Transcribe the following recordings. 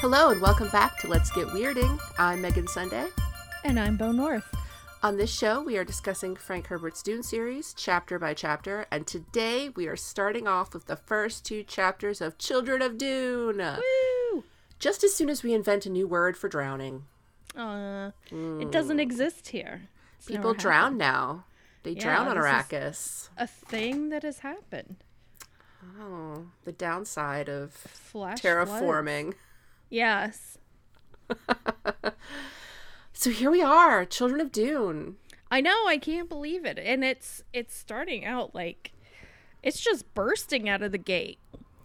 Hello and welcome back to Let's Get Weirding. I'm Megan Sunday. And I'm Bo North. On this show, we are discussing Frank Herbert's Dune series, chapter by chapter, and today we are starting off with the first two chapters of Children of Dune. Woo! Just as soon as we invent a new word for drowning. Uh, It doesn't exist here. It's People drown happened. now. They Yeah, drown on Arrakis. A thing that has happened. Oh, the downside of Flash terraforming. floods. Yes. So here we are, Children of Dune. I know, I can't believe it. And it's it's starting out like it's just bursting out of the gate.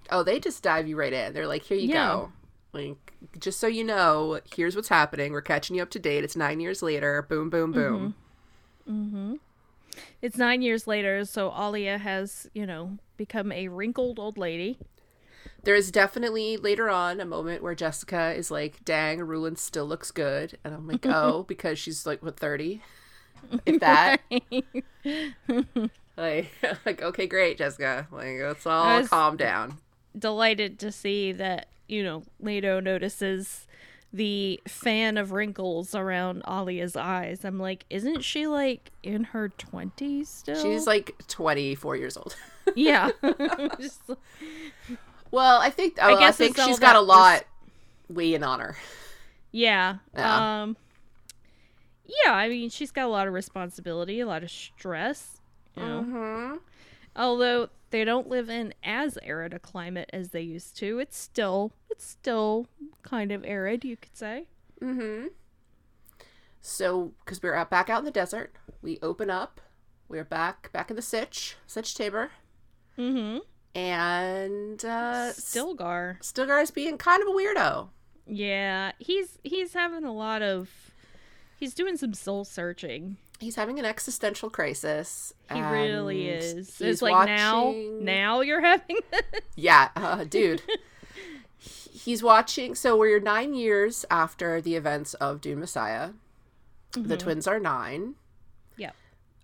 Oh, they just dive you right in. They're like, here you Yeah. go. Like, just so you know, here's what's happening. We're catching you up to date. It's nine years later. Boom, boom, boom. Mm-hmm. It's nine years later, so Alia has, you know, become a wrinkled old lady. There is definitely later on a moment where Jessica is like, dang, Irulan still looks good. And I'm like, oh, because she's like, what, 30? If that. like, like, okay, great, Jessica. Like, let's all calm down. Delighted to see that, you know, Leto notices the fan of wrinkles around Alia's eyes. I'm like, isn't she like in her 20s still? She's like 24 years old. yeah. Just- well, I think, oh, I, guess think she's got a lot weighing on her. yeah. Yeah. Um Yeah, I mean, she's got a lot of responsibility, a lot of stress, you know. Mm-hmm. Although they don't live in as arid a climate as they used to, it's still it's still kind of arid, you could say. Mm-hmm. So, because we're out back out in the desert, we open up. We're back back in the Sietch, Sietch Tabr, Mm-hmm. And uh, Stilgar. Stilgar's being kind of a weirdo. Yeah, he's he's having a lot of he's doing some soul searching. He's having an existential crisis. He really is. he's It's like now watching- now you're having Yeah, uh, dude. he's watching. So we're nine years after the events of Dune Messiah. The twins are nine. Yep.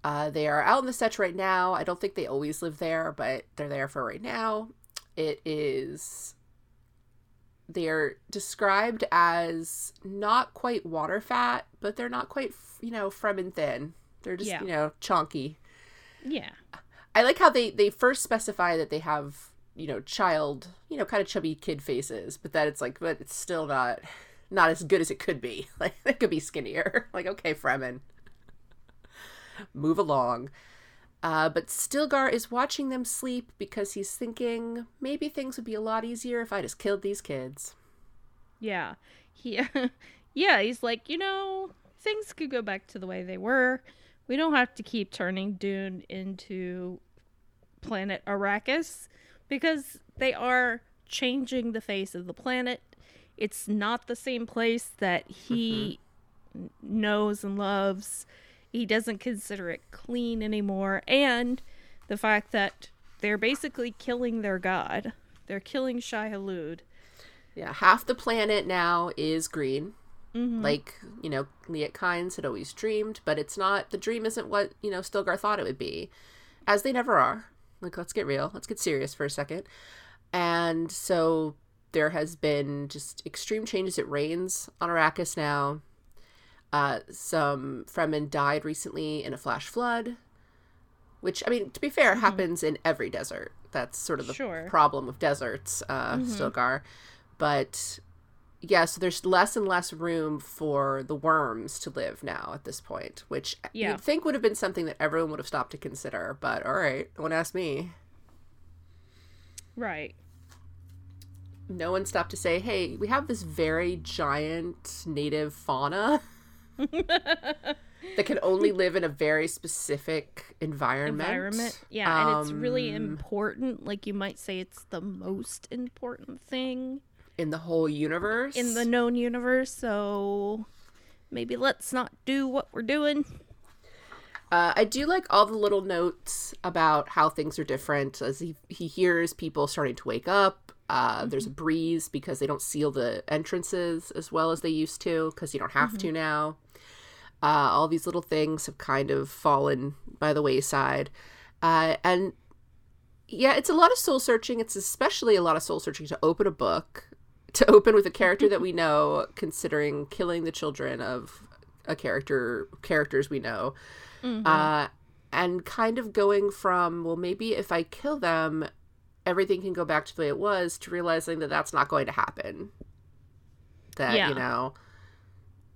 Uh, they are out in the Sietch right now. I don't think they always live there, but they're there for right now. It is. They are described as not quite water fat, but they're not quite, you know, from and thin. They're just, Yeah. you know, chunky. Yeah. I like how they they first specify that they have you know child you know kind of chubby kid faces, but that it's like but it's still not not as good as it could be. Like it could be skinnier. like okay, Fremen, move along. Uh, but Stilgar is watching them sleep because he's thinking maybe things would be a lot easier if I just killed these kids. Yeah. He Yeah, he's like, you know, things could go back to the way they were. We don't have to keep turning Dune into planet Arrakis because they are changing the face of the planet. It's not the same place that he n- knows and loves. He doesn't consider it clean anymore. And the fact that they're basically killing their god. They're killing Shai Hulud. Yeah, half the planet now is green. Mm-hmm. Like, you know, Liet Kynes had always dreamed, but it's not, the dream isn't what, you know, Stilgar thought it would be. As they never are. Like, let's get real. Let's get serious for a second. And so there has been just extreme changes. It rains on Arrakis now. Uh, some Fremen died recently in a flash flood, which, I mean, to be fair, happens in every desert. That's sort of the Sure. problem of deserts, uh, Stilgar. But yeah, so there's less and less room for the worms to live now at this point, which Yeah. you'd think would have been something that everyone would have stopped to consider. But all right, don't ask me. Right. No one stopped to say, "Hey, we have this very giant native fauna that can only live in a very specific environment." environment. Yeah, and it's really Um, important. Like you might say, it's the most important thing in the whole universe. in the known universe. So maybe let's not do what we're doing. Uh, I do like all the little notes about how things are different as he, he hears people starting to wake up. Uh, There's a breeze because they don't seal the entrances as well as they used to because you don't have to now. Uh, all these little things have kind of fallen by the wayside. Uh, and yeah, it's a lot of soul searching. It's especially a lot of soul searching to open a book to open with a character that we know, considering killing the children of a character characters we know, Mhm. uh, and kind of going from well, maybe if I kill them, everything can go back to the way it was, to realizing that that's not going to happen. That Yeah. you know,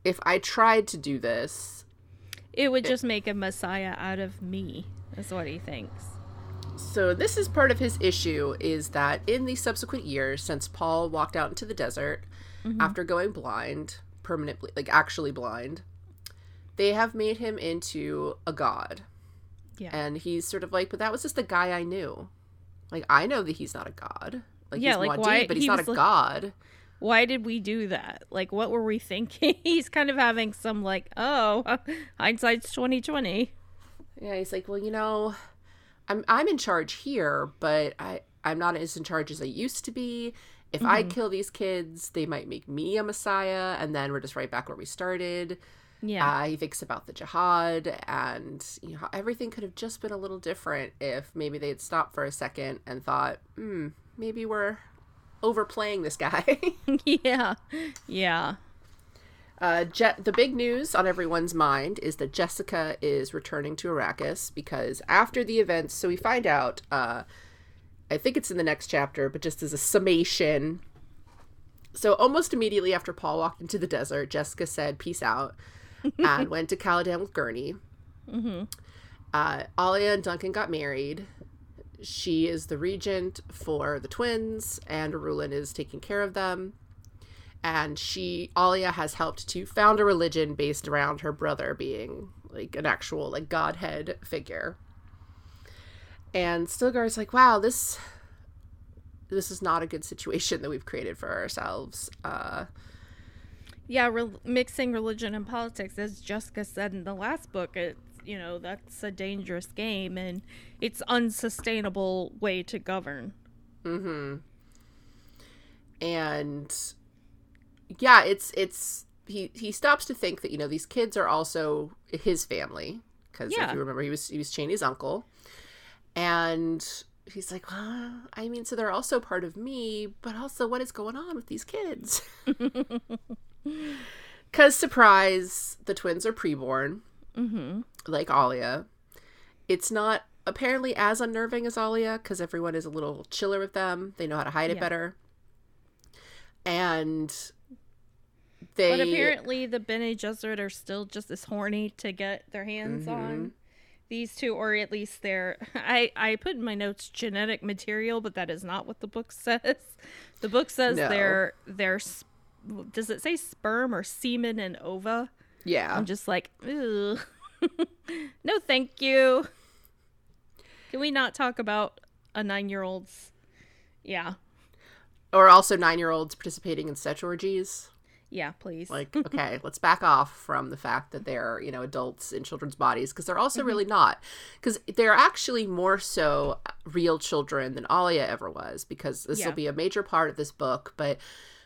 if I tried to do this, it would just make a messiah out of me. Is what he thinks. So this is part of his issue is that in the subsequent years since Paul walked out into the desert mm-hmm. after going blind, permanently like actually blind, they have made him into a god. Yeah. And he's sort of like, but that was just the guy I knew. Like I know that he's not a god. Like Yeah, he's like, Muad'Dib, why- but he's he not a like- god. Why did we do that? Like, what were we thinking? He's kind of having some like, oh, hindsight's twenty twenty. Yeah, he's like, well, you know, I'm I'm in charge here, but I I'm not as in charge as I used to be. If I Mm-hmm. kill these kids, they might make me a messiah, and then we're just right back where we started. Yeah. Uh, he thinks about the jihad, and you know how everything could have just been a little different if maybe they had stopped for a second and thought, hmm, maybe we're overplaying this guy. yeah. Yeah. Uh, Je- the big news on everyone's mind is that Jessica is returning to Arrakis because after the events, so we find out, uh, I think it's in the next chapter, but just as a summation. So almost immediately after Paul walked into the desert, Jessica said, peace out, and went to Caladan with Gurney. Uh, Alia and Duncan got married. She is the regent for the twins, and Irulan is taking care of them and she Alia has helped to found a religion based around her brother being like an actual like godhead figure. And Stilgar's like, wow, this this is not a good situation that we've created for ourselves. Uh, Yeah. Re- mixing religion and politics, as Jessica said in the last book, it's you know that's a dangerous game and it's unsustainable way to govern. Hmm. and yeah, it's it's he he stops to think that you know these kids are also his family because Yeah. if you remember he was he was Chani's uncle, and he's like, well, I mean, so they're also part of me, but also what is going on with these kids? Because surprise, the twins are preborn, Mm-hmm. like Alia. It's not apparently as unnerving as Alia because everyone is a little chiller with them. They know how to hide it Yeah. better. And they But apparently, the Bene Gesserit are still just as horny to get their hands Mm-hmm. on these two, or at least their. I I put in my notes genetic material, but that is not what the book says. The book says No. their. s- Does it say sperm or semen and ova? yeah. I'm just like, no, thank you. Can we not talk about a nine year old's? Yeah, or also nine year olds participating in sex orgies. yeah, please. Like, okay, let's back off from the fact that they're, you know, adults in children's bodies because they're also mm-hmm. really not. Because they're actually more so real children than Alia ever was, because this will be a major part of this book. But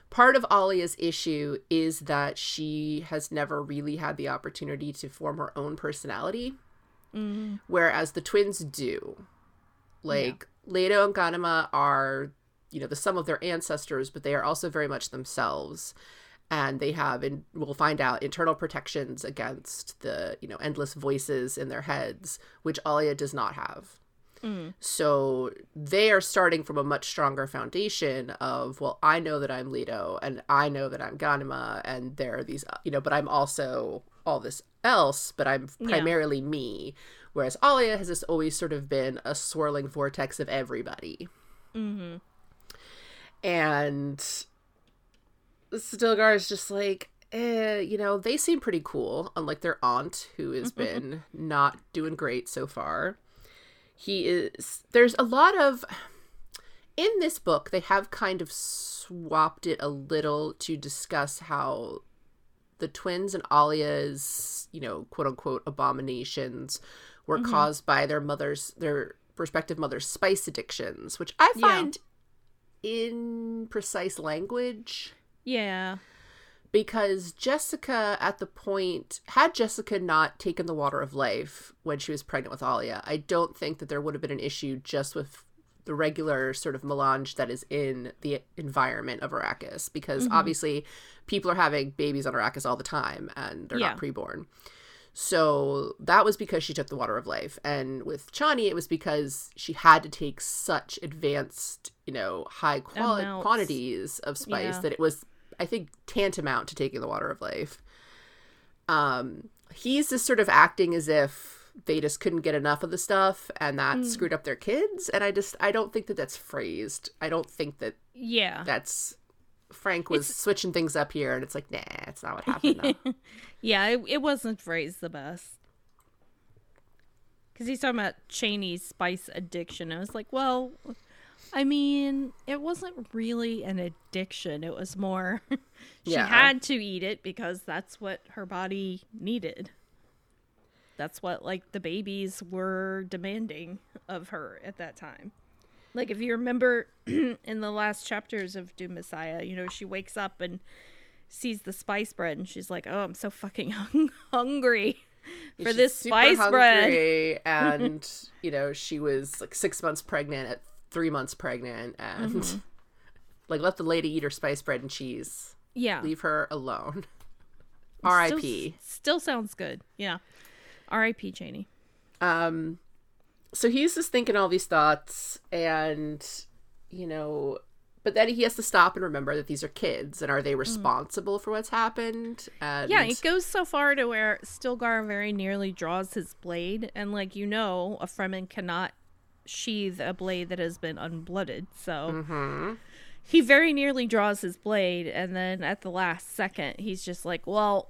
part of Alia's issue is that she has never really had the opportunity to form her own personality, mm-hmm. whereas the twins do. Like, Leto and Ganima are, you know, the sum of their ancestors, but they are also very much themselves. And they have and we'll find out internal protections against the you know endless voices in their heads which alia does not have Mm. so they are starting from a much stronger foundation of well i know that i'm leto and i know that i'm ganima and there are these you know but i'm also all this else but i'm primarily me. Whereas alia has just always sort of been a swirling vortex of everybody. Mm-hmm. And Stilgar is just like, eh, you know, they seem pretty cool, unlike their aunt, who has mm-hmm. been not doing great so far. He is. There's a lot of. In this book, they have kind of swapped it a little to discuss how the twins and Alia's, you know, quote unquote abominations were mm-hmm. caused by their mother's, their respective mother's spice addictions, which I Yeah. find imprecise language yeah, because Jessica, at the point, had Jessica not taken the water of life when she was pregnant with Alia, I don't think that there would have been an issue just with the regular sort of melange that is in the environment of Arrakis because mm-hmm. obviously people are having babies on Arrakis all the time and they're Yeah. not preborn. So that was because she took the water of life. And with Chani, it was because she had to take such advanced, you know, high quality quantities of spice Yeah. that it was, I think, tantamount to taking the water of life. Um, he's just sort of acting as if they just couldn't get enough of the stuff and that Mm. screwed up their kids. And I just, I don't think that that's phrased. I don't think that Yeah. that's Frank was switching things up here, and it's like, nah, it's not what happened. Yeah, it, it wasn't phrased the best. Because he's talking about Chani's spice addiction. I was like, well, I mean, it wasn't really an addiction. It was more she Yeah. had to eat it because that's what her body needed. That's what, like, the babies were demanding of her at that time. Like, if you remember in the last chapters of Dune Messiah, you know, she wakes up and sees the spice bread and she's like, "Oh, I'm so fucking hung- hungry for She's this spice bread." and you know she was like six months pregnant at three months pregnant, and Mm-hmm. like let the lady eat her spice bread and cheese. Yeah, Leave her alone. R.I.P. Still, sounds good. Yeah, R.I.P. Chani. Um, so he's just thinking all these thoughts, and you know, but then he has to stop and remember that these are kids, and are they responsible for what's happened? And Mm. Yeah, it goes so far to where Stilgar very nearly draws his blade, and like you know, a Fremen cannot sheathe a blade that has been unblooded, so Mhm. he very nearly draws his blade, and then at the last second, he's just like, "Well,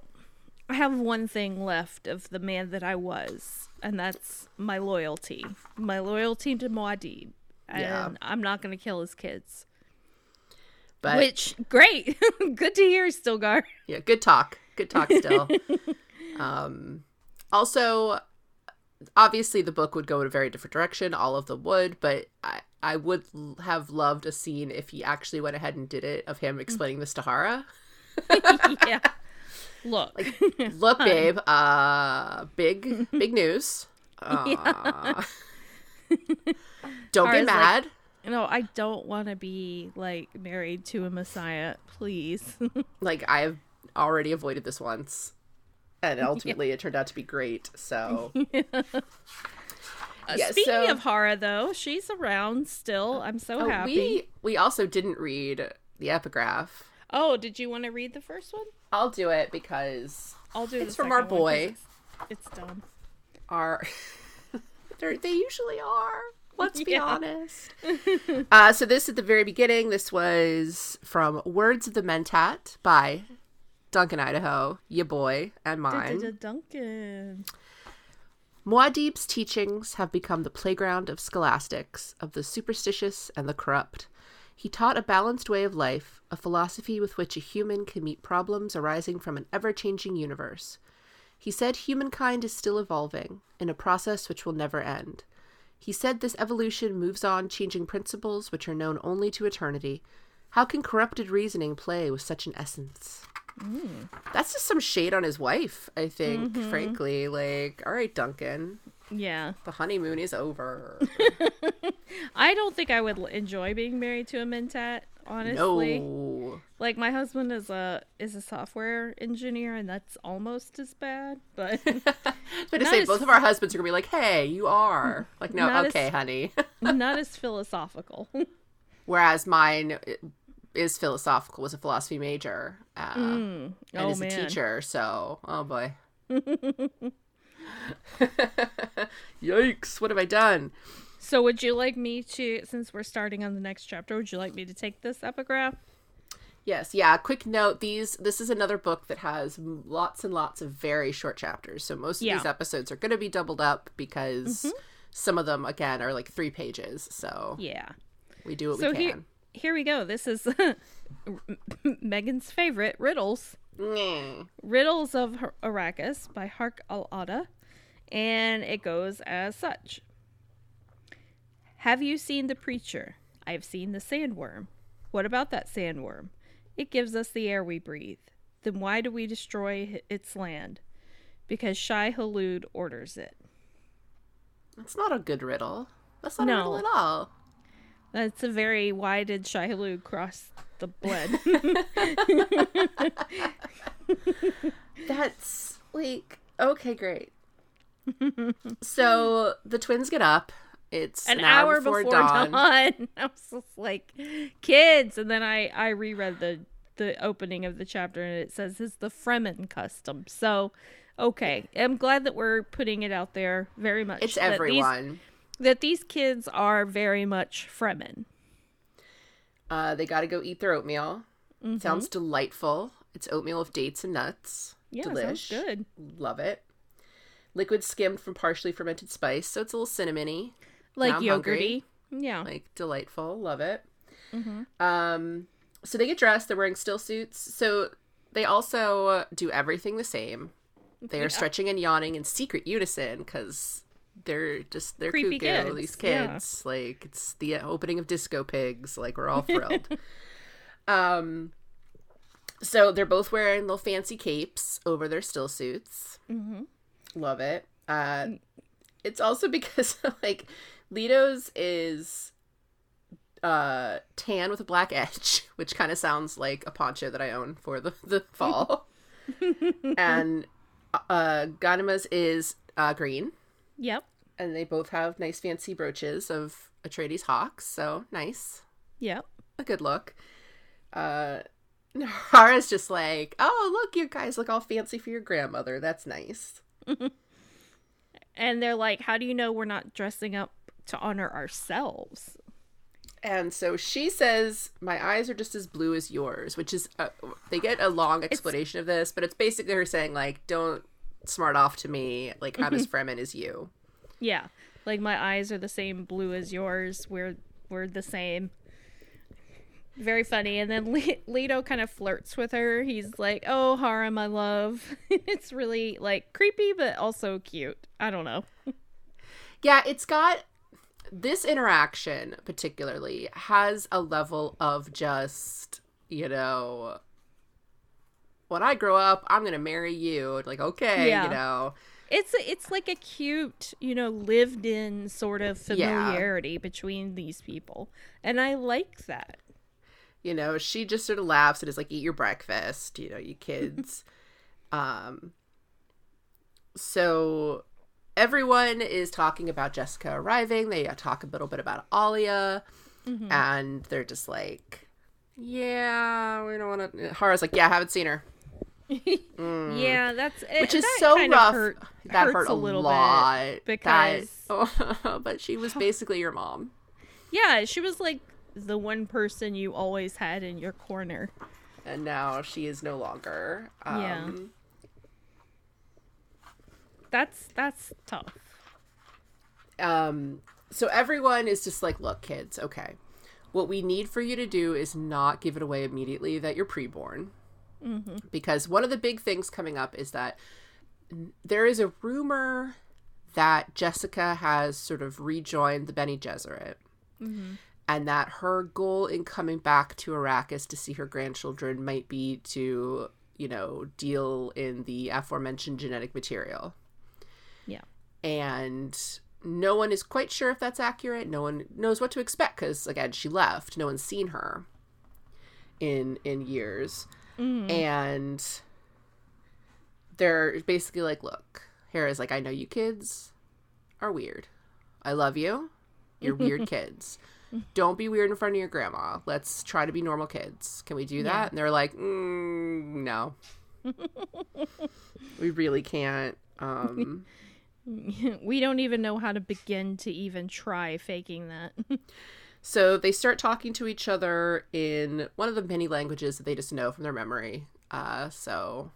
I have one thing left of the man that I was, and that's my loyalty, my loyalty to Muad'Dib, and Yeah. I'm not gonna kill his kids." but Which great, good to hear, Stilgar. yeah good talk good talk still um also obviously the book would go in a very different direction all of them would but i i would have loved a scene if he actually went ahead and did it of him explaining this to hara. Yeah. Look, look babe uh big big news. Uh, don't Hara's get like- mad. No, I don't want to be like married to a messiah, please. like i have already avoided this once and ultimately it turned out to be great so Uh, Yeah, speaking so- of Hara, though, she's around still. I'm so Oh, happy. we we also didn't read the epigraph Oh, did you want to read the first one? I'll do it because I'll do. It's from our boy. It's, it's dumb. our they usually are. Let's be Yeah. honest. uh, so this at the very beginning. This was from Words of the Mentat by Duncan Idaho, ya boy, and mine. Duncan. Muad'Dib's teachings have become the playground of scholastics, of the superstitious and the corrupt. He taught a balanced way of life, a philosophy with which a human can meet problems arising from an ever changing universe. He said humankind is still evolving, in a process which will never end. He said this evolution moves on changing principles which are known only to eternity. How can corrupted reasoning play with such an essence? Mm. That's just some shade on his wife, I think, mm-hmm. frankly. Like, all right, Duncan, Yeah, the honeymoon is over. I don't think I would enjoy being married to a mentat. Honestly, no. like my husband is a is a software engineer, and that's almost as bad. But But to say as- both of our husbands are gonna be like, "Hey, you are." Like, no, Not as- okay, honey. not as philosophical. Whereas mine is philosophical, was a philosophy major, uh, and oh is man, a teacher. So, oh boy. Yikes! What have I done? So would you like me to, since we're starting on the next chapter, would you like me to take this epigraph? Yes, yeah. Quick note: these this is another book that has lots and lots of very short chapters. So most of Yeah. these episodes are going to be doubled up because Mm-hmm. some of them, again, are like three pages. So Yeah. we do what So we can. Here we go. This is Megan's favorite riddles. Nyeh. Riddles of Har- Arrakis by Hark al Ada, and it goes as such. Have you seen the preacher? I've seen the sandworm. What about that sandworm? It gives us the air we breathe. Then why do we destroy its land? Because Shai Hulud orders it. That's not a good riddle. That's not a riddle at all. That's a very why did Shiloh cross the blood? That's like okay, great. so the twins get up. It's an, hour, before, dawn. I was just like, kids, and then I I reread the the opening of the chapter and it says it's the Fremen custom. So, okay, I'm glad that we're putting it out there very much. It's everyone. These, that these kids are very much Fremen. Uh, they got to go eat their oatmeal. Mm-hmm. Sounds delightful. It's oatmeal with dates and nuts. Yeah, Delish. sounds good. Love it. Liquid skimmed from partially fermented spice, so it's a little cinnamony like yogurty. Hungry. Yeah, like delightful. Love it. Mm-hmm. Um, so they get dressed. They're wearing stillsuits. So they also do everything the same. They are yeah. stretching and yawning in secret unison because they're just they're Creepy cuckoo. Kids. These kids, yeah. like it's the opening of Disco Pigs. Like we're all thrilled. um, so they're both wearing little fancy capes over their stillsuits. Mm-hmm. Love it. Uh, it's also because like Leto's is uh tan with a black edge, which kind of sounds like a poncho that I own for the the fall. and uh Ganima's is uh green. Yep. And they both have nice fancy brooches of Atreides hawks, so nice. Yep. A good look. Uh Hara's just like, "Oh, look, you guys look all fancy for your grandmother. That's nice." and they're like, "How do you know we're not dressing up to honor ourselves. And so she says, "My eyes are just as blue as yours," which is a, they get a long explanation it's, of this, but it's basically her saying like, "Don't smart off to me. Like I'm as mm-hmm. Fremen as you." Yeah, like my eyes are the same blue as yours. We're we're the same. Very funny. And then Leto kind of flirts with her. He's like, "Oh, Hara, my love." it's really like creepy, but also cute. I don't know. yeah, it's got this interaction particularly has a level of just you know when i grow up i'm gonna marry you like okay yeah. you know it's it's like a cute you know lived in sort of familiarity yeah. between these people and i like that you know she just sort of laughs and is like eat your breakfast you know you kids um so everyone is talking about Jessica arriving. They talk a little bit about Alia, mm-hmm. and they're just like, "Yeah, we don't want to." Hara's like, "Yeah, I haven't seen her." mm. Yeah, that's it, which is so rough. Hurt, that hurt a, a little lot because, that, but she was basically your mom. Yeah, she was like the one person you always had in your corner, and now she is no longer. Um, yeah that's that's tough. Um so everyone is just like, look, kids, okay. What we need for you to do is not give it away immediately that you're preborn. Mm-hmm. Because one of the big things coming up is that there is a rumor that Jessica has sort of rejoined the Bene Gesserit. Mm-hmm. And that her goal in coming back to Arrakis to see her grandchildren might be to, you know, deal in the aforementioned genetic material. Yeah. And no one is quite sure if that's accurate. No one knows what to expect because again, she left. No one's seen her in in years. Mm. And they're basically like, look, Hara's like, I know you kids are weird. I love you. You're weird kids. Don't be weird in front of your grandma. Let's try to be normal kids. Can we do that? Yeah. And they're like, mm, no. we really can't. Um, we don't even know how to begin to even try faking that. So they start talking to each other in one of the many languages that they just know from their memory. Uh, so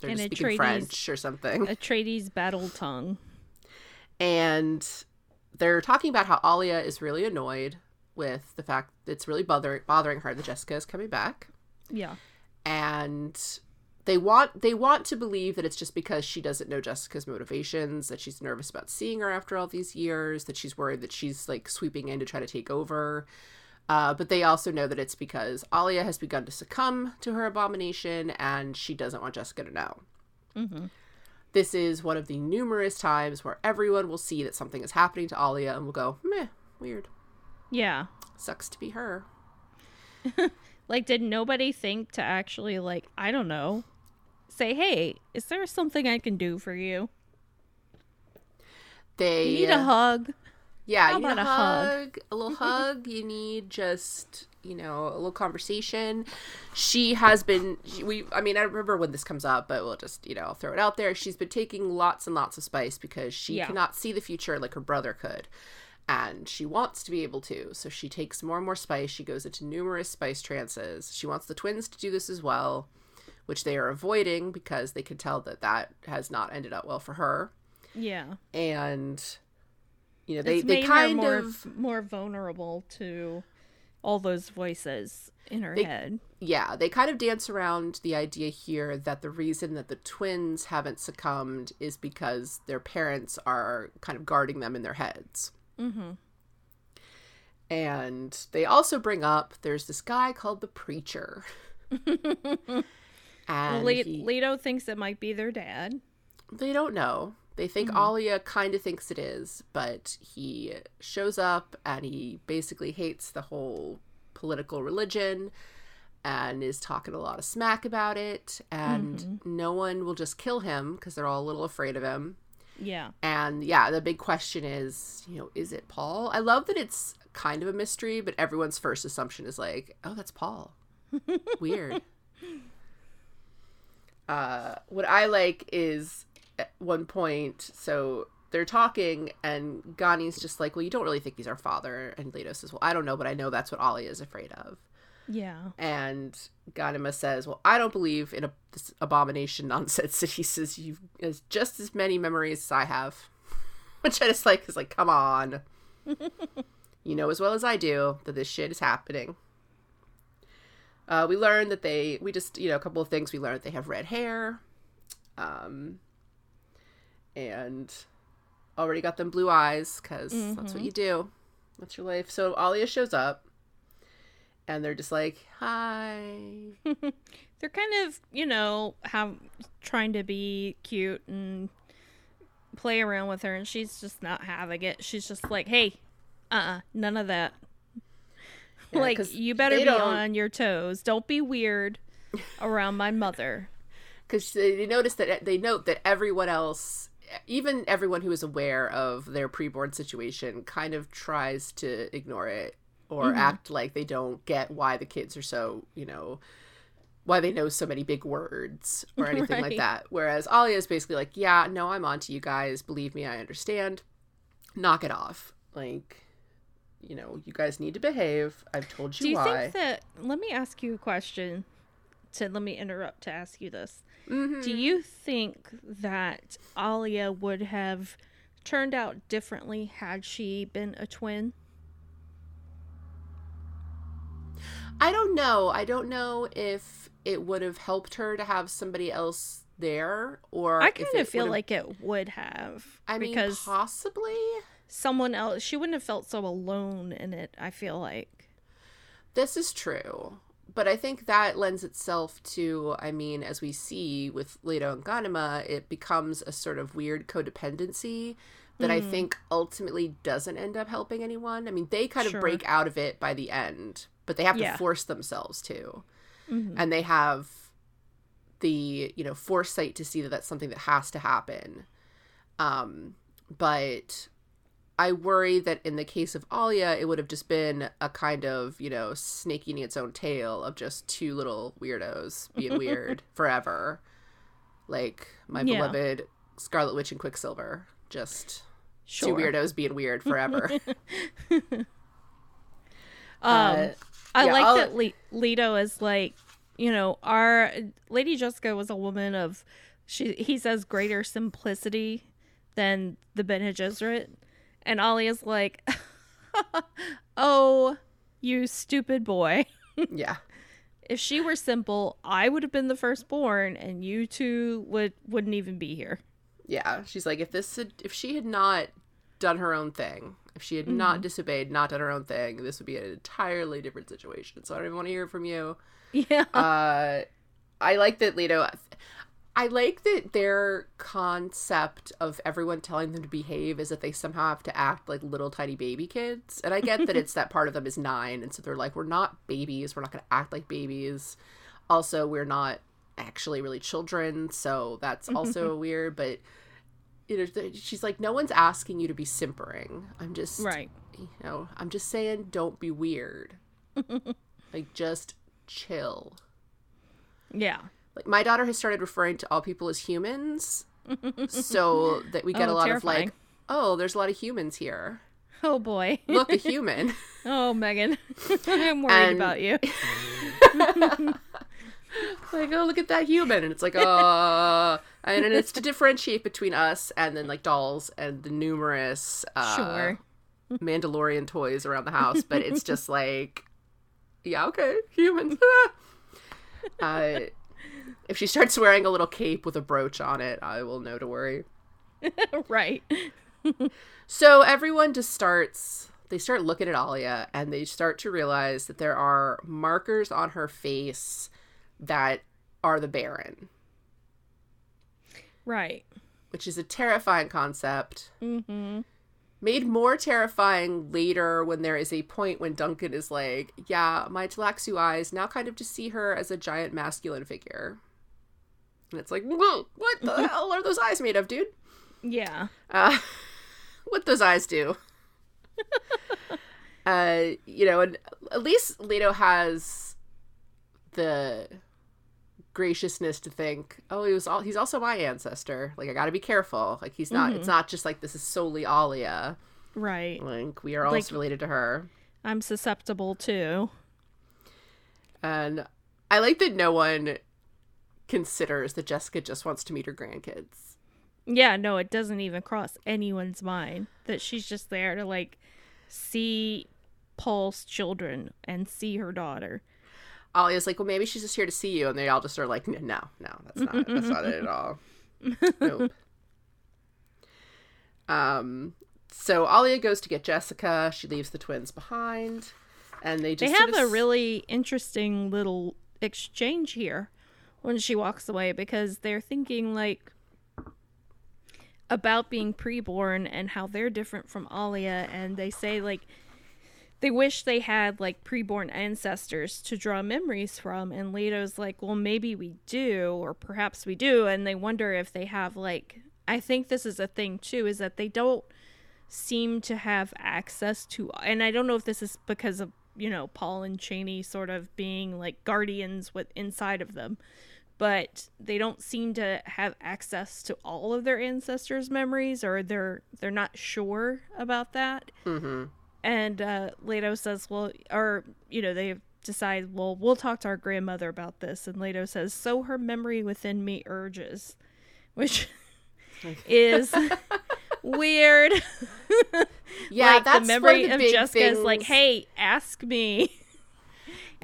they're and just speaking French or something. Atreides battle tongue. And they're talking about how Alia is really annoyed with the fact that it's really bothering bothering her that Jessica is coming back. Yeah. And they want they want to believe that it's just because she doesn't know Jessica's motivations, that she's nervous about seeing her after all these years, that she's worried that she's like sweeping in to try to take over. Uh, but they also know that it's because Alia has begun to succumb to her abomination and she doesn't want Jessica to know. Mm-hmm. This is one of the numerous times where everyone will see that something is happening to Alia and will go, meh, weird. Yeah. Sucks to be her. like, did nobody think to actually, like, I don't know, say, hey, is there something I can do for you? They You need a uh, hug. Yeah, How you need about a a hug? hug, a little hug. You need just you know a little conversation. She has been. We. I mean, I don't remember when this comes up, but we'll just you know throw it out there. She's been taking lots and lots of spice because she Yeah. cannot see the future like her brother could. And she wants to be able to, so she takes more and more spice. She goes into numerous spice trances. She wants the twins to do this as well, which they are avoiding because they can tell that that has not ended up well for her. Yeah. And you know, they it's they kind more, of more vulnerable to all those voices in her They- head. yeah, they kind of dance around the idea here that the reason that the twins haven't succumbed is because their parents are kind of guarding them in their heads. Mm-hmm. And they also bring up there's this guy called the preacher. and Le- he- Leto thinks it might be their dad. they don't know. They think mm-hmm. Alia kind of thinks it is, but he shows up and he basically hates the whole political religion and is talking a lot of smack about it. And mm-hmm. no one will just kill him because they're all a little afraid of him. Yeah. And yeah, the big question is, you know, is it Paul? I love that it's kind of a mystery, but everyone's first assumption is like, oh, that's Paul. Weird. Uh, what I like is at one point, so they're talking, and Gani's just like, well, you don't really think he's our father. And Leto says, well, I don't know, but I know that's what Alia is afraid of. Yeah. And Ganima says, "Well, I don't believe in a, this abomination nonsense." And he says, "You've has just as many memories as I have," which I just like is like, "Come on, you know as well as I do that this shit is happening." Uh, we learned that they, we just, you know, a couple of things we learned. They have red hair, um, and already got them blue eyes because that's what you do. That's your life. So Alia shows up, and they're just like, "Hi." They're kind of, you know, have trying to be cute and play around with her, and she's just not having it. She's just like, "Hey, uh, uh none of that. Yeah, like, you better be don't- on your toes. Don't be weird around my mother." because they, they notice that they note that everyone else even everyone who is aware of their preborn situation kind of tries to ignore it or mm-hmm. act like they don't get why the kids are so you know why they know so many big words or anything like that. Whereas alia is basically like yeah no i'm on to you guys. Believe me i understand. Knock it off. Like you know you guys need to behave i've told you, Do you why think that? Let me ask you a question. To let me interrupt to ask you this. Mhm. Do you think that Alia would have turned out differently had she been a twin? I don't know. I don't know if it would have helped her to have somebody else there, or I kind of feel like it would have. I mean, because possibly. Someone else, she wouldn't have felt so alone in it, I feel like. This is true, but I think that lends itself to. I mean, as we see with Leto and Ganima, it becomes a sort of weird codependency that Mm-hmm. I think ultimately doesn't end up helping anyone. I mean, they kind Sure. of break out of it by the end, but they have Yeah. to force themselves to. Mhm. and they have the you know foresight to see that that's something that has to happen um but i worry that in the case of alia it would have just been a kind of you know snake eating its own tail of just two little weirdos being weird forever like my Yeah. beloved scarlet witch and quicksilver just Sure. two weirdos being weird forever Um, Uh, I yeah, like I'll- that Le- Leto is like, you know, our Lady Jessica was a woman of, she he says greater simplicity than the Bene Gesserit, and Alia is like, oh, you stupid boy. yeah If she were simple, I would have been the firstborn, and you two would wouldn't even be here. Yeah, she's like, if this had, if she had not done her own thing, if she had not disobeyed, not done her own thing, this would be an entirely different situation. So I don't even want to hear from you. Yeah. Uh, I like that Leto. I like that their concept of everyone telling them to behave is that they somehow have to act like little tiny baby kids. And I get that it's that part of them is nine, and so they're like, we're not babies, we're not going to act like babies. Also, we're not actually really children, so that's also weird. But you know, she's like, no one's asking you to be simpering. I'm just Right. You know, I'm just saying, don't be weird. like, just chill. Yeah. Like my daughter has started referring to all people as humans, so that we get Oh, a lot terrifying. of like, oh, there's a lot of humans here. Oh boy. Look, a human. oh, Megan. I'm worried And- about you. like, oh, look at that human, and it's like, uh, and, and it's to differentiate between us and then like dolls and the numerous uh, Sure. Mandalorian toys around the house, but it's just like, yeah, okay, humans. uh, if she starts wearing a little cape with a brooch on it, I will know to worry. right. So everyone just starts they start looking at Alia and they start to realize that there are markers on her face that are the Baron, Right. which is a terrifying concept. Mm-hmm. Made more terrifying later when there is a point when Duncan is like, Yeah, my Tleilaxu eyes now kind of just see her as a giant masculine figure. And it's like, "Whoa, what the hell are those eyes made of, dude? Yeah. uh, what those eyes do. uh, you know, and at least Leto has the graciousness to think, oh, he was all he's also my ancestor. Like I got to be careful. Like he's not. It's not just like this is solely Alia. Right. Like we are all Like- related to her. I'm susceptible too. And I like that no one considers that Jessica just wants to meet her grandkids. Yeah, no, it doesn't even cross anyone's mind that she's just there to like see Paul's children and see her daughter. Alia's like, well, maybe she's just here to see you, and they all just are like, no, no, that's not, that's not it at all. Nope. Um, so Alia goes to get Jessica. She leaves the twins behind, and they just They have sort a of s- really interesting little exchange here when she walks away because they're thinking like about being preborn and how they're different from Alia. And they say like they wish they had like preborn ancestors to draw memories from. And Leto's like well maybe we do or perhaps we do. And they wonder if they have like I think this is a thing too is that they don't seem to have access to and I don't know if this is because of you know Paul and Chani sort of being like guardians with inside of them but they don't seem to have access to all of their ancestors memories or they're they're not sure about that. Mhm. and uh Leto says well or you know they decide well we'll talk to our grandmother about this. And Leto says so her memory within me urges which is weird. Yeah, like that's the memory of, of, the big Jessica is like hey ask me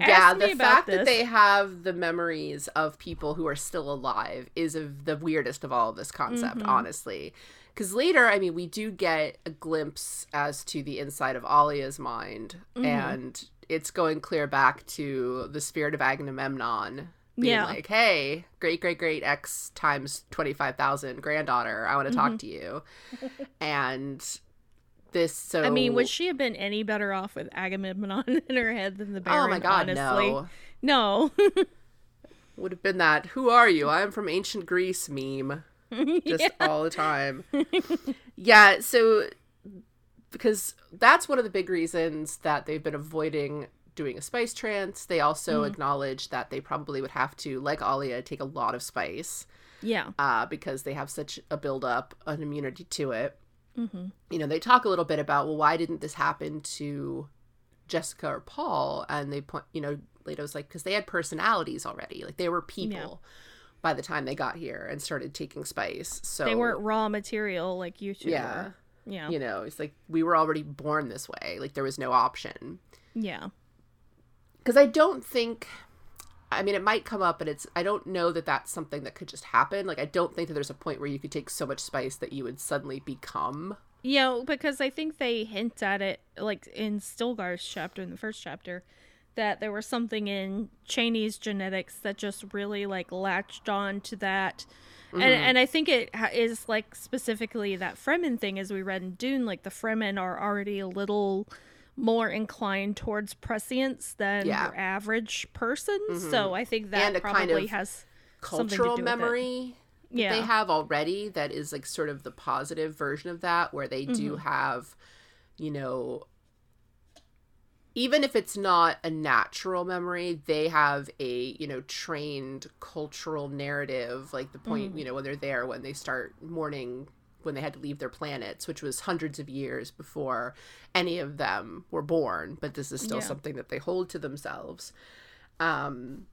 yeah, the fact that they have the memories of people who are still alive is of the weirdest of all of this concept, Mm-hmm. honestly. Because later, I mean, we do get a glimpse as to the inside of Alia's mind, Mm-hmm. and it's going clear back to the spirit of Agamemnon. Being Yeah. like, hey, great, great, great X times 25,000 granddaughter, I want to Mm-hmm. talk to you. and this, so. I mean, would she have been any better off with Agamemnon in her head than the Baron? Oh my god, honestly? no. No. would have been that who are you i'm from ancient greece meme just all the time yeah so because that's one of the big reasons that they've been avoiding doing a spice trance they also acknowledge that they probably would have to like alia take a lot of spice yeah. uh, because they have such a build up an immunity to it Mm-hmm. you know they talk a little bit about well why didn't this happen to jessica or paul and they point you know leto's like because they had personalities already like they were people by the time they got here and started taking spice so They weren't raw material like you two yeah were. Yeah. you know it's like we were already born this way like there was no option Yeah. because i don't think i mean it might come up but it's i don't know that that's something that could just happen like i don't think that there's a point where you could take so much spice that you would suddenly become Yeah, because I think they hint at it, like in Stilgar's chapter, in the first chapter, that there was something in Chani's genetics that just really like latched on to that. And, mm-hmm. and I think it is like specifically that Fremen thing, as we read in Dune. Like the Fremen are already a little more inclined towards prescience than Yeah. your average person. So I think that probably kind of has Cultural do memory yeah. they have already that is like sort of the positive version of that where they do Mm-hmm. have you know even if it's not a natural memory they have a you know trained cultural narrative like the point Mm-hmm. you know when they're there when they start mourning when they had to leave their planets which was hundreds of years before any of them were born but this is still Yeah. something that they hold to themselves. Um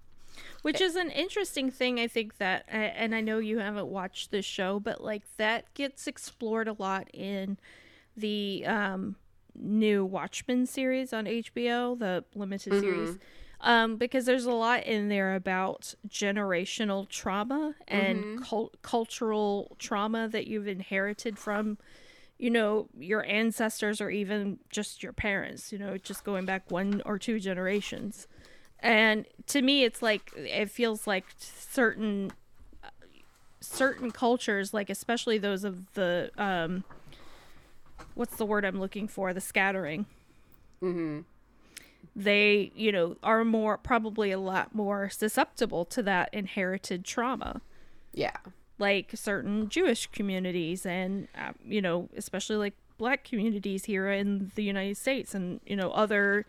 Which is an interesting thing, I think that, and I know you haven't watched this show, but like that gets explored a lot in the um, new Watchmen series on HBO, the limited series, um, because there's a lot in there about generational trauma and cul- cultural trauma that you've inherited from. You know, your ancestors or even just your parents, you know, just going back one or two generations. And to me, it's like it feels like certain certain cultures, like especially those of the um, what's the word I'm looking for? The scattering. Mm-hmm. They, you know, are more probably a lot more susceptible to that inherited trauma. Yeah. Like certain Jewish communities and uh, you know especially like black communities here in the United States and you know other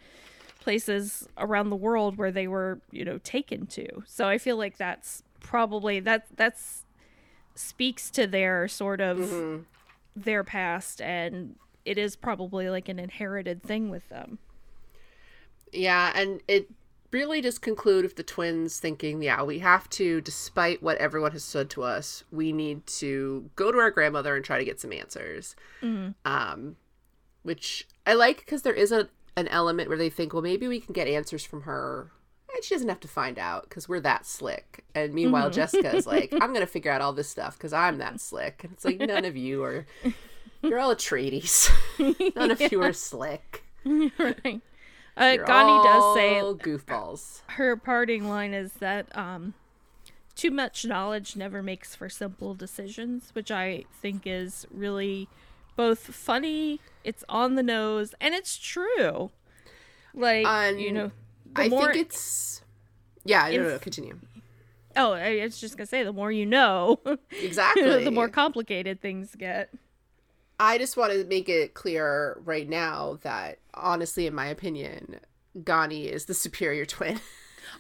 places around the world where they were you know taken to. So I feel like that's probably that that's speaks to their sort of their past and it is probably like an inherited thing with them Yeah, and it really just conclude with the twins thinking, yeah, we have to, despite what everyone has said to us, we need to go to our grandmother and try to get some answers. Um, which I like because there is a an element where they think, well, maybe we can get answers from her. And she doesn't have to find out because we're that slick. And meanwhile, Jessica is like, I'm going to figure out all this stuff because I'm that slick. And it's like, none of you are, you're all Atreides. none of you are slick. right uh, does say all goofballs. her parting line is that um too much knowledge never makes for simple decisions which i think is really both funny it's on the nose and it's true like you Um, know the I think it's yeah. No, no, no, continue. oh i was just gonna say the more you know Exactly. the more complicated things get I just want to make it clear right now that honestly, in my opinion, Gani is the superior twin.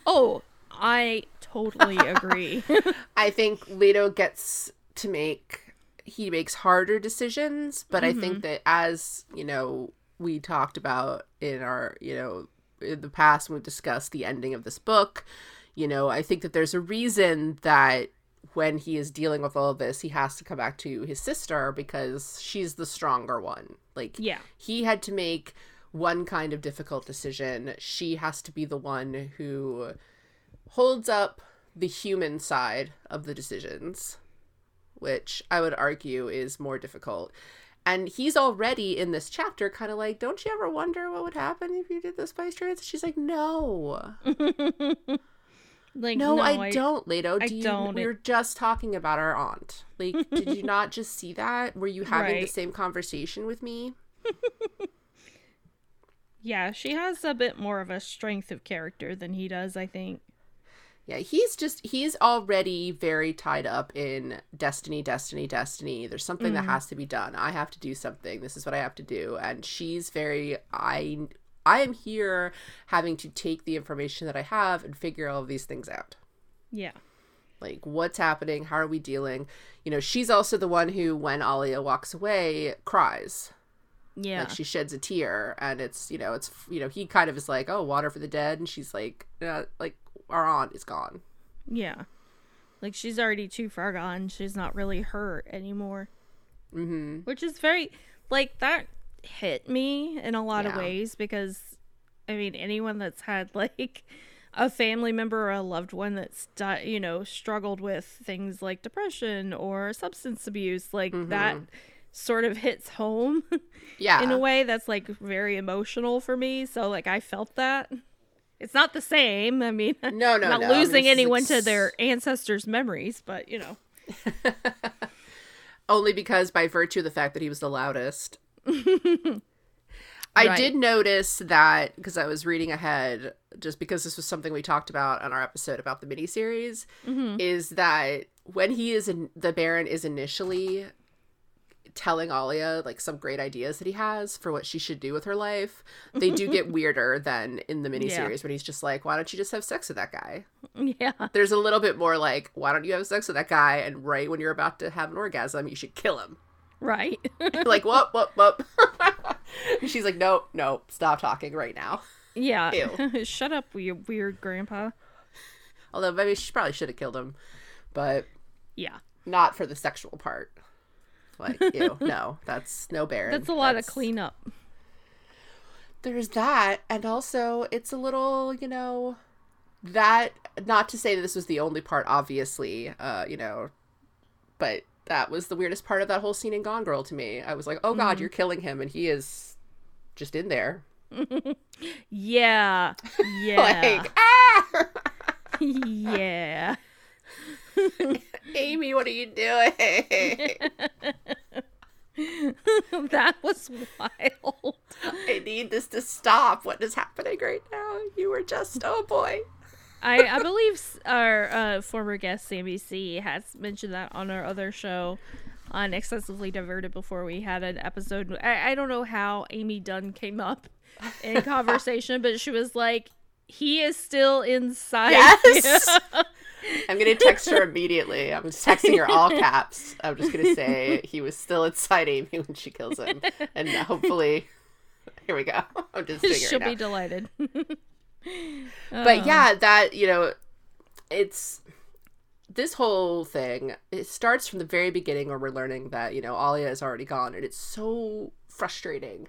oh i totally agree I think Leto gets to make he makes harder decisions, but I think mm-hmm. that as you know we talked about in our you know in the past when we discussed the ending of this book, you know I think that there's a reason that when he is dealing with all of this, he has to come back to his sister because she's the stronger one. Like yeah he had to make one kind of difficult decision. She has to be the one who holds up the human side of the decisions, which I would argue is more difficult. And he's already in this chapter kind of like, don't you ever wonder what would happen if you did the spice trance? She's like, no. like No, I, don't, Leto. Do I you, don't. We were just talking about our aunt. Like, did you not just see that? Were you having the same conversation with me? yeah she has a bit more of a strength of character than he does i think Yeah, he's just he's already very tied up in destiny, destiny, destiny. There's something that mm-hmm. has to be done. I have to do something. This is what I have to do. And she's very I I am here having to take the information that I have and figure all of these things out. yeah Like what's happening? How are we dealing? You know, she's also the one who when Alia walks away cries. yeah Like she sheds a tear and it's, you know, it's you know, he kind of is like, "Oh, water for the dead." And she's like, uh, like our aunt is gone. Yeah. Like she's already too far gone. She's not really hurt anymore. Mhm. Which is very like that hit me in a lot of ways because I mean anyone that's had like a family member or a loved one that's di- you know struggled with things like depression or substance abuse like mm-hmm. that sort of hits home Yeah. in a way that's like very emotional for me so like I felt that It's not the same. I mean, No, no, not no. I mean, losing this is anyone to their ancestors' memories, but you know. Only because by virtue of the fact that he was the loudest. I Right. did notice that because I was reading ahead, just because this was something we talked about on our episode about the miniseries, Mm-hmm. is that when he is in the Baron is initially telling Alia like some great ideas that he has for what she should do with her life, they do get weirder than in the miniseries when he's just like, "Why don't you just have sex with that guy?" Yeah. There's a little bit more like, "Why don't you have sex with that guy?" And right when you're about to have an orgasm, you should kill him. Right. like whoop whoop whoop. She's like, nope, nope, stop talking right now. yeah. Shut up, you weird grandpa. Although maybe she probably should have killed him, but Yeah. not for the sexual part. Like, ew, no, that's no Baron. That's a lot That's- of cleanup. There's that, and also it's a little, you know, that. Not to say that this was the only part, obviously, uh, you know, but that was the weirdest part of that whole scene in Gone Girl to me. I was like, oh god, you're killing him, and he is just in there, Yeah. Yeah. like, ah. yeah. Amy, what are you doing? that was wild. I need this to stop. What is happening right now? You were just, oh boy. I, I believe our uh, former guest Sammy C has mentioned that on our other show on Excessively Diverted before we had an episode. I, I don't know how Amy Dunne came up in conversation, but she was like, he is still inside. Yes. I'm gonna text her immediately. I'm just texting her all caps. I'm just gonna say he was still inside Amy when she kills him, and hopefully, here we go. I'm just She'll be delighted. But yeah, that you know, it's this whole thing. It starts from the very beginning where we're learning that you know Alia is already gone, and it's so frustrating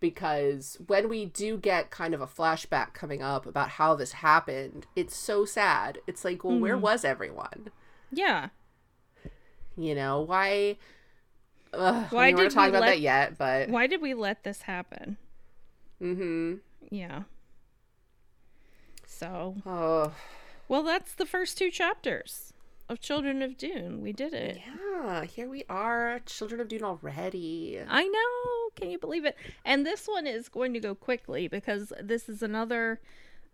because when we do get kind of a flashback coming up about how this happened, it's so sad. It's like, well, where was everyone? yeah. You know why? Why we weren't did talking we about let- that yet, but Why did we let this happen? mm-hmm. Yeah. So, Oh, well, that's the first two chapters of Children of Dune. We did it. yeah. Here we are, Children of Dune already. I know. Can you believe it? And this one is going to go quickly because this is another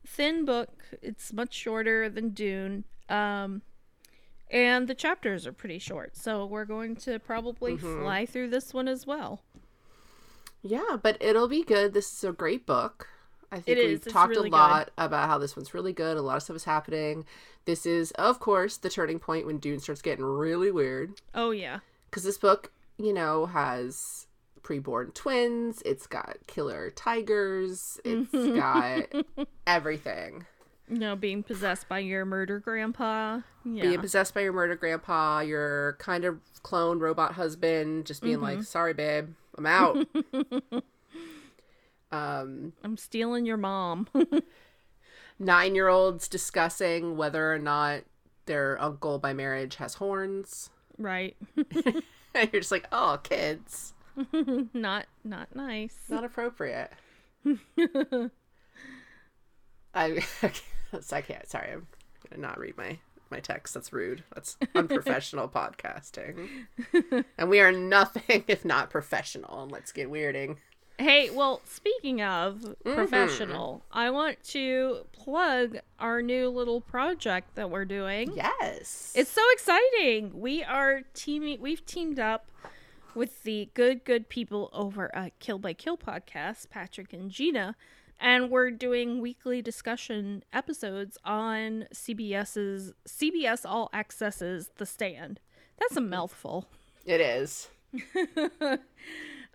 thin book. It's much shorter than Dune. Um and the chapters are pretty short. So we're going to probably fly through this one as well. Yeah, but it'll be good. This is a great book. I think It we've talked really a good. lot about how this one's really good. A lot of stuff is happening. This is, of course, the turning point when Dune starts getting really weird. Oh yeah. Because this book, you know, has preborn twins. It's got killer tigers. It's got everything. You know, being possessed by your murder grandpa. Yeah. Being possessed by your murder grandpa, your kind of clone robot husband, just being Mm-hmm. like, "Sorry, babe, I'm out." um, I'm stealing your mom. nine year olds discussing whether or not their uncle by marriage has horns. right. And you're just like, oh, kids. not not nice. Not appropriate. I, I can't. Sorry, I'm to not read my, my text. That's rude. That's unprofessional podcasting. And we are nothing if not professional. And let's get weirding. Hey, well, speaking of Mm-hmm. professional, I want to plug our new little project that we're doing. Yes. It's so exciting. We are teaming we've teamed up with the good good people over at Kill by Kill podcast, Patrick and Gina, and we're doing weekly discussion episodes on CBS's CBS All Access's The Stand. That's a mouthful. it is.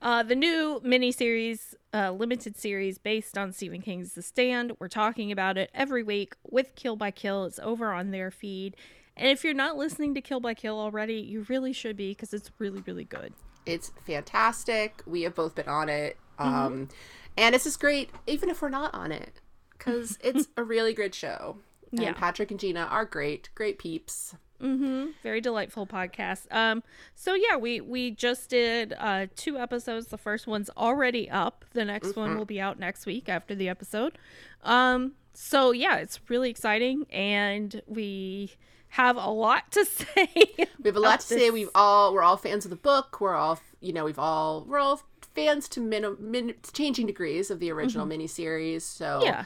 Uh, the new miniseries, uh, limited series based on Stephen King's The Stand. We're talking about it every week with Kill by Kill. It's over on their feed. And if you're not listening to Kill by Kill already, you really should be because it's really, really good. It's fantastic. We have both been on it. Mm-hmm. Um, and it's just great, even if we're not on it, because it's a really good show. And Yeah. Patrick and Gina are great, great peeps. Mm-hmm. Very delightful podcast. Um, so yeah, we we just did uh two episodes. The first one's already up. The next one will be out next week after the episode. Um, so yeah, it's really exciting, and we have a lot to say. We have a lot to say. We've all we're all fans of the book. We're all you know we've all we're all fans to min, min changing degrees of the original miniseries. So Mm-hmm. yeah.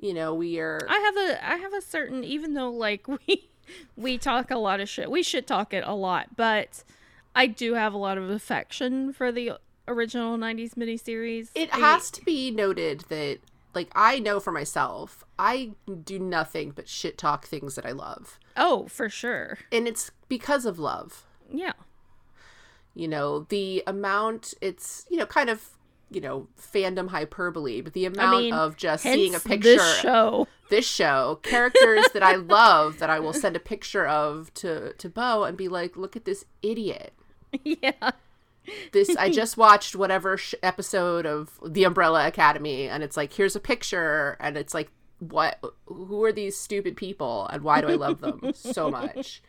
you know we are I have a I have a certain even though like we we talk a lot of shit. We should talk it a lot, but I do have a lot of affection for the original 90s miniseries. It I- has to be noted that, like, I know for myself, I do nothing but shit talk things that I love. Oh, for sure. And it's because of love. Yeah. You know, the amount, it's, you know, kind of, you know, fandom hyperbole, but the amount mean, of just seeing a picture, this show. This show, characters that I love that I will send a picture of to, to Bo and be like, look at this idiot. yeah. this i just watched whatever sh- episode of the umbrella academy and it's like here's a picture and it's like what who are these stupid people and why do i love them so much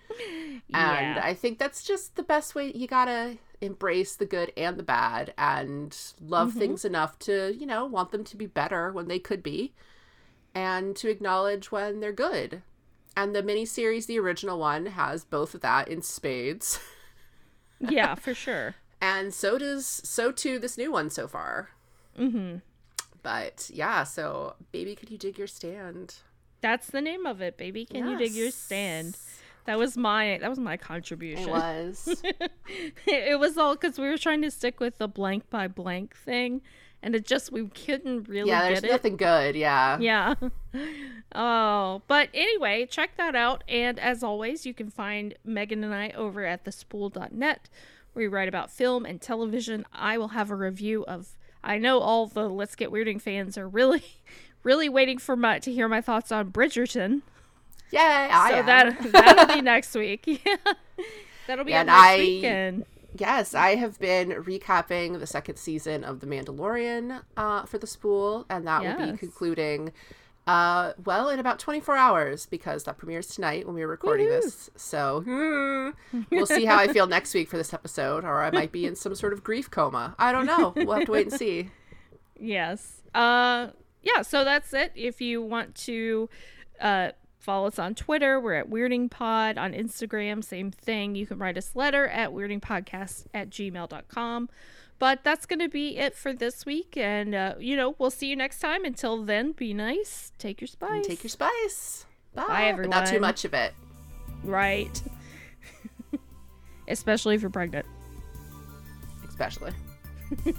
and Yeah. i think that's just the best way you gotta embrace the good and the bad and love mm-hmm. things enough to you know want them to be better when they could be and to acknowledge when they're good and the miniseries the original one has both of that in spades Yeah, for sure. and so does so too this new one so far Mm-hmm. but yeah so baby could you dig your stand That's the name of it, baby. Can you dig your stand? That was my that was my contribution. it was it was all because we were trying to stick with the blank by blank thing, and it just we couldn't really yeah there's nothing good yeah Yeah. Oh, but anyway, check that out. And as always, you can find Megan and I over at thespool.net, where we write about film and television. I will have a review of. I know all the Let's Get Weirding fans are really, really waiting for my to hear my thoughts on Bridgerton. I so that that'll be next week. Yeah, that'll be Yeah, on next I- weekend. Yes i have been recapping the second season of the mandalorian uh, for the spool and that will be concluding uh, well in about 24 hours because that premieres tonight when we're recording Woohoo. this so hmm, we'll see how i feel next week for this episode or i might be in some sort of grief coma i don't know we'll have to wait and see Yes. Uh yeah, so that's it. If you want to uh follow us on Twitter, we're at Weirding Pod. On Instagram, same thing. You can write us a letter at weirdingpodcast at gmail.com. But that's gonna be it for this week. And uh, you know, we'll see you next time. Until then, be nice. Take your spice. And take your spice. Bye. Bye, But not too much of it. right. Especially if you're pregnant. Especially.